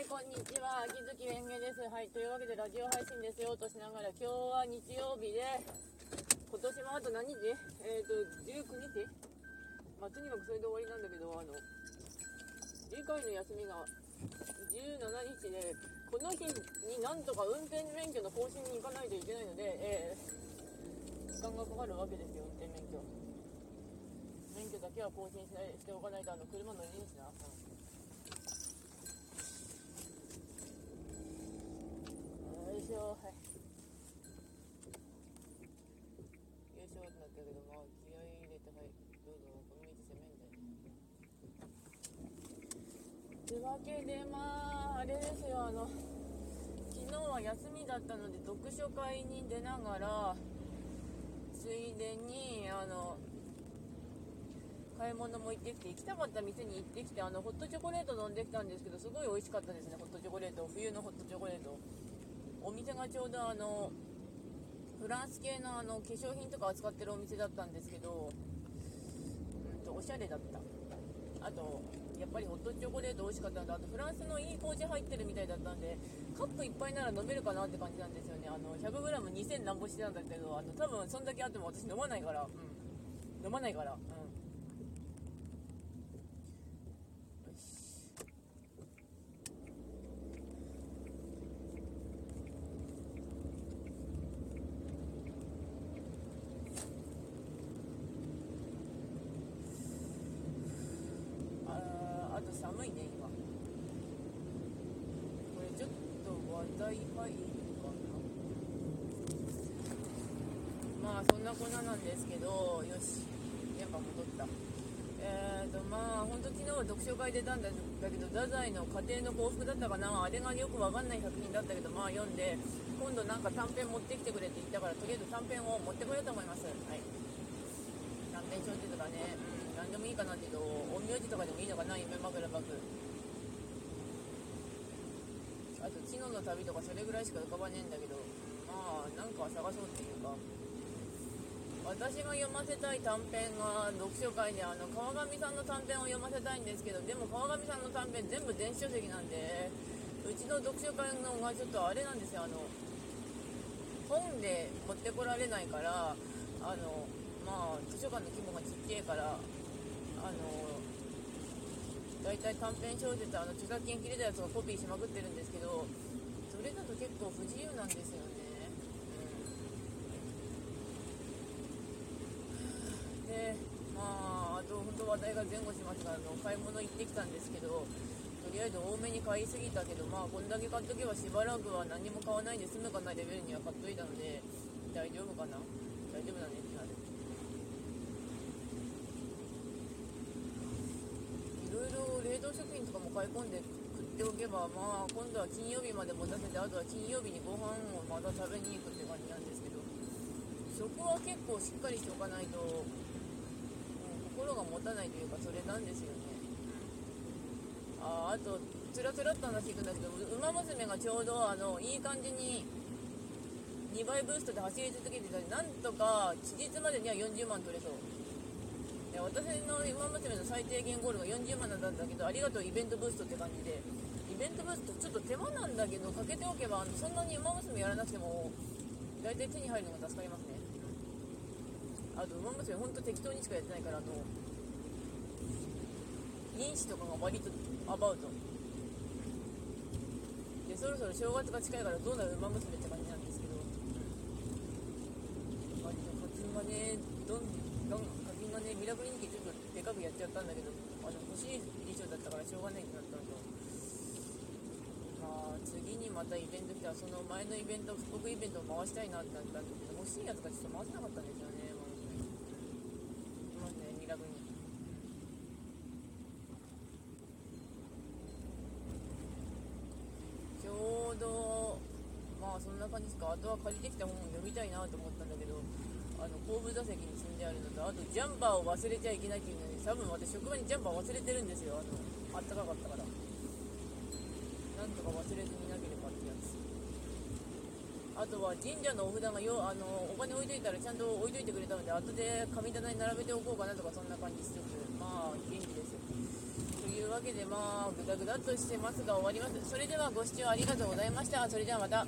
い、こんにちは。秋月園芸です。はい、というわけでラジオ配信ですよとしながら、今日は日曜日で、今年もあと何日？えっ、ー、と、19日？まあ、とにかくそれで終わりなんだけど、あの、次回の休みが17日で、この日になんとか運転免許の更新に行かないといけないので、えー、時間がかかるわけですよ、運転免許。免許だけは更新しておかないと、あの、車乗りにしな。うんしょはいよいしょってなったけどまあ気合い入れてはいどうぞこの道攻めんだよというわけでまああれですよあの昨日は休みだったので読書会に出ながらついでにあの買い物も行ってきて行きたかった店に行ってきてあのホットチョコレート飲んできたんですけどすごい美味しかったですねホットチョコレート。冬のホットチョコレート。お店がちょうどあのフランス系のあの化粧品とか扱ってるお店だったんですけど、うんと、おしゃれだった。あとやっぱりホットチョコレート美味しかったんであとフランスのいい麹入ってるみたいだったんでカップ1杯なら飲めるかなって感じなんですよね。あの 100g2000 何個してたんだけどあの多分そんだけあっても私飲まないから、うん、飲まないから、うん。寒いね今。これちょっと話題入るかな。まあそんなこんななんですけどよし。やっぱ戻った。えーとまあ本当昨日は読書会出たんだけど太宰の家庭の幸福だったかな。あれがよくわかんない作品だったけどまあ読んで今度なんか短編持ってきてくれって言ったからとりあえず短編を持ってこようと思います。はい。短編小説とかね、うん。何でもいいかなけど陰陽師とかでもいいのかな夢枕幕あと知能の旅とかそれぐらいしか浮かばねえんだけどまあなんか探そうっていうか。私が読ませたい短編が読書会であの川上さんの短編を読ませたいんですけどでも川上さんの短編全部電子書籍なんでうちの読書会のがちょっとあれなんですよ。あの本で持ってこられないからあのまあ図書館の規模がちっちゃいからあの大体短編小説あの著作権切れたやつをコピーしまくってるんですけどそれだと結構不自由なんですよね、うん、でまああと本当話題が前後しますがあの買い物行ってきたんですけどとりあえず多めに買いすぎたけどまあこんだけ買っとけばしばらくは何も買わないで済むかなレベルには買っといたので大丈夫かな？大丈夫だね。ってなる凍食品とかも買い込んで食っておけばまあ今度は金曜日まで持たせてあとは金曜日にご飯をまた食べに行くって感じなんですけど食は結構しっかりしておかないと、心が持たないというかそれなんですよね。ああとつらつらっと話いくんだけど「ウマ娘」がちょうどあのいい感じに2倍ブーストで走り続けてたりなんとか期日までには40万取れそう。私の今までの最低限ゴールが40万なんだけどありがとうイベントブーストって感じで。イベントブーストちょっと手間なんだけどかけておけばあのそんなに馬娘やらなくても大体手に入るのが助かりますね。あと馬娘ほんと適当にしかやってないからあの因子とかが割とアバウト。でそろそろ正月が近いからどうなる馬娘って感じなんですけど。割とコツがねどんどんミラクル人気ちょっとでかくやっちゃったんだけどあの欲しい衣装だったからしょうがないってなった。のとまあ次にまたイベント来たらその前のイベント復刻イベントを回したいなってなったんだけど欲しいやつがちょっと回せなかったんですよねもういますねミラクル人。気ちょうどまあそんな感じですか。あとは借りてきた本を読みたいなと思ったんだけどあの後部座席に積んであるのとあとジャンパーを忘れちゃいけないっていうのに多分私職場にジャンパー忘れてるんですよ。あのあったかかったから。なんとか忘れずになければってやつ。あとは神社のお札がよあのお金置いといたらちゃんと置いといてくれたので後で神棚に並べておこうかなとかそんな感じしつつまあ元気ですというわけでまあグダグダとしてますが終わります。それではご視聴ありがとうございました。それではまた。